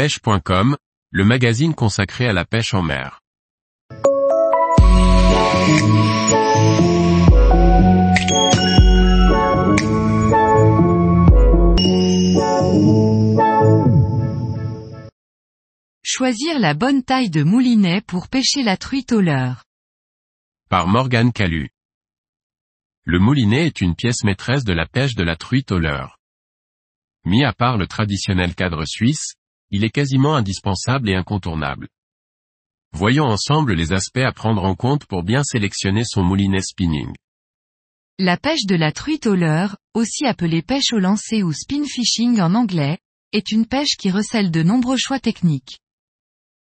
pêche.com, le magazine consacré à la pêche en mer. Choisir la bonne taille de moulinet pour pêcher la truite au leurre. Par Morgane Calu. Le moulinet est une pièce maîtresse de la pêche de la truite au leurre. Mis à part le traditionnel cadre suisse, il est quasiment indispensable et incontournable. Voyons ensemble les aspects à prendre en compte pour bien sélectionner son moulinet spinning. La pêche de la truite au leurre, aussi appelée pêche au lancer ou spin fishing en anglais, est une pêche qui recèle de nombreux choix techniques.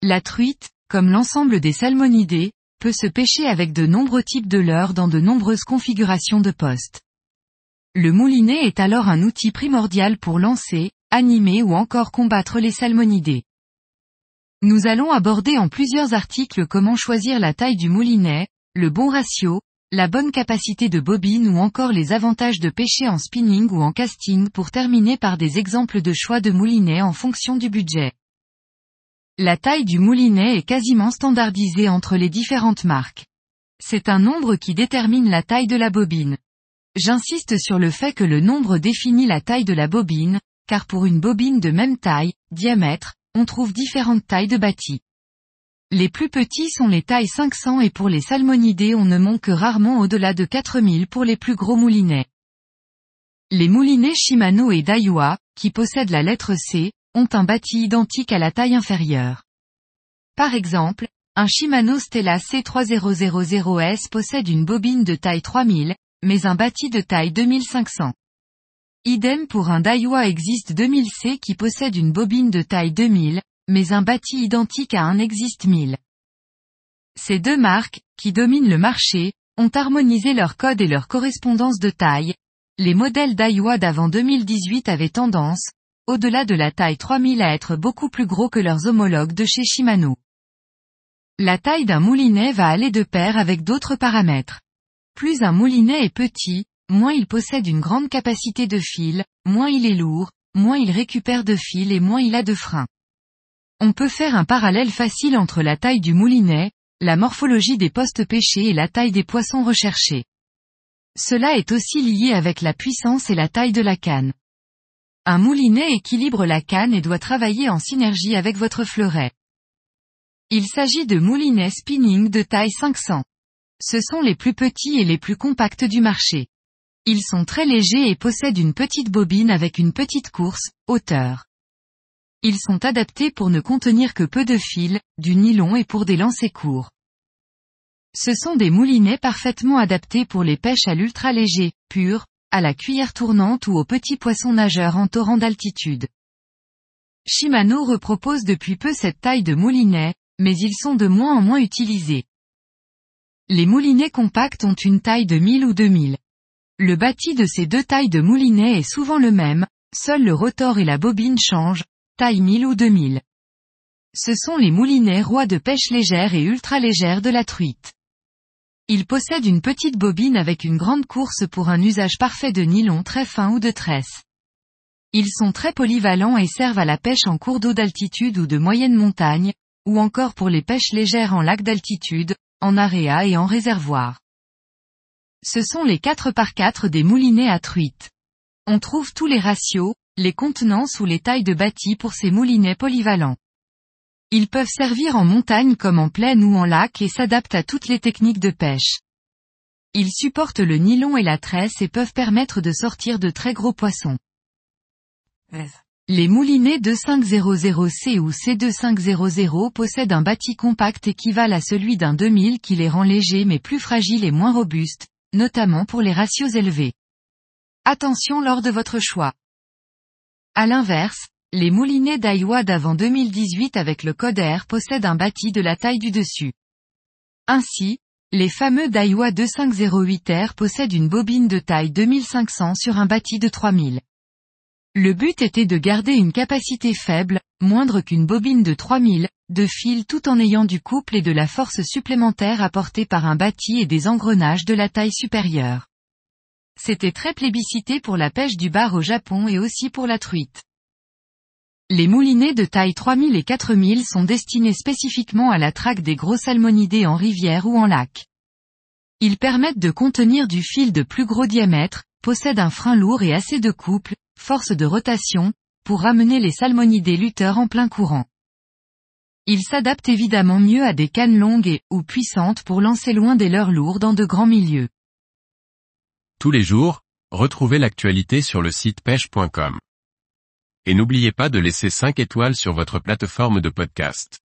La truite, comme l'ensemble des salmonidés, peut se pêcher avec de nombreux types de leurres dans de nombreuses configurations de postes. Le moulinet est alors un outil primordial pour lancer, animer ou encore combattre les salmonidés. Nous allons aborder en plusieurs articles comment choisir la taille du moulinet, le bon ratio, la bonne capacité de bobine ou encore les avantages de pêcher en spinning ou en casting pour terminer par des exemples de choix de moulinet en fonction du budget. La taille du moulinet est quasiment standardisée entre les différentes marques. C'est un nombre qui détermine la taille de la bobine. J'insiste sur le fait que le nombre définit la taille de la bobine, car pour une bobine de même taille, diamètre, on trouve différentes tailles de bâtis. Les plus petits sont les tailles 500 et pour les salmonidés on ne monte que rarement au-delà de 4000 pour les plus gros moulinets. Les moulinets Shimano et Daiwa, qui possèdent la lettre C, ont un bâti identique à la taille inférieure. Par exemple, un Shimano Stella C3000S possède une bobine de taille 3000, mais un bâti de taille 2500. Idem pour un Daiwa Exist 2000C qui possède une bobine de taille 2000, mais un bâti identique à un Exist 1000. Ces deux marques, qui dominent le marché, ont harmonisé leur code et leur correspondance de taille. Les modèles Daiwa d'avant 2018 avaient tendance, au-delà de la taille 3000 à être beaucoup plus gros que leurs homologues de chez Shimano. La taille d'un moulinet va aller de pair avec d'autres paramètres. Plus un moulinet est petit, moins il possède une grande capacité de fil, moins il est lourd, moins il récupère de fil et moins il a de frein. On peut faire un parallèle facile entre la taille du moulinet, la morphologie des postes pêchés et la taille des poissons recherchés. Cela est aussi lié avec la puissance et la taille de la canne. Un moulinet équilibre la canne et doit travailler en synergie avec votre fleuret. Il s'agit de moulinets spinning de taille 500. Ce sont les plus petits et les plus compacts du marché. Ils sont très légers et possèdent une petite bobine avec une petite course, hauteur. Ils sont adaptés pour ne contenir que peu de fil, du nylon et pour des lancers courts. Ce sont des moulinets parfaitement adaptés pour les pêches à l'ultra léger, pur, à la cuillère tournante ou aux petits poissons nageurs en torrent d'altitude. Shimano repropose depuis peu cette taille de moulinet, mais ils sont de moins en moins utilisés. Les moulinets compacts ont une taille de 1000 ou 2000. Le bâti de ces deux tailles de moulinet est souvent le même, seul le rotor et la bobine changent, taille 1000 ou 2000. Ce sont les moulinets rois de pêche légère et ultra légère de la truite. Ils possèdent une petite bobine avec une grande course pour un usage parfait de nylon très fin ou de tresse. Ils sont très polyvalents et servent à la pêche en cours d'eau d'altitude ou de moyenne montagne, ou encore pour les pêches légères en lac d'altitude, en aréa et en réservoir. Ce sont les 4 par 4 des moulinets à truite. On trouve tous les ratios, les contenances ou les tailles de bâtis pour ces moulinets polyvalents. Ils peuvent servir en montagne comme en plaine ou en lac et s'adaptent à toutes les techniques de pêche. Ils supportent le nylon et la tresse et peuvent permettre de sortir de très gros poissons. Les moulinets 2500C ou C2500 possèdent un bâti compact équivalent à celui d'un 2000 qui les rend légers mais plus fragiles et moins robustes, notamment pour les ratios élevés. Attention lors de votre choix. À l'inverse, les moulinets Daiwa d'avant 2018 avec le code R possèdent un bâti de la taille du dessus. Ainsi, les fameux Daiwa 2508R possèdent une bobine de taille 2500 sur un bâti de 3000. Le but était de garder une capacité faible, moindre qu'une bobine de 3000, de fil tout en ayant du couple et de la force supplémentaire apportée par un bâti et des engrenages de la taille supérieure. C'était très plébiscité pour la pêche du bar au Japon et aussi pour la truite. Les moulinets de taille 3000 et 4000 sont destinés spécifiquement à la traque des gros salmonidés en rivière ou en lac. Ils permettent de contenir du fil de plus gros diamètre, possèdent un frein lourd et assez de couple, force de rotation, pour ramener les salmonidés lutteurs en plein courant. Ils s'adaptent évidemment mieux à des cannes longues et, ou puissantes pour lancer loin des leurres lourds dans de grands milieux. Tous les jours, retrouvez l'actualité sur le site pêche.com. Et n'oubliez pas de laisser 5 étoiles sur votre plateforme de podcast.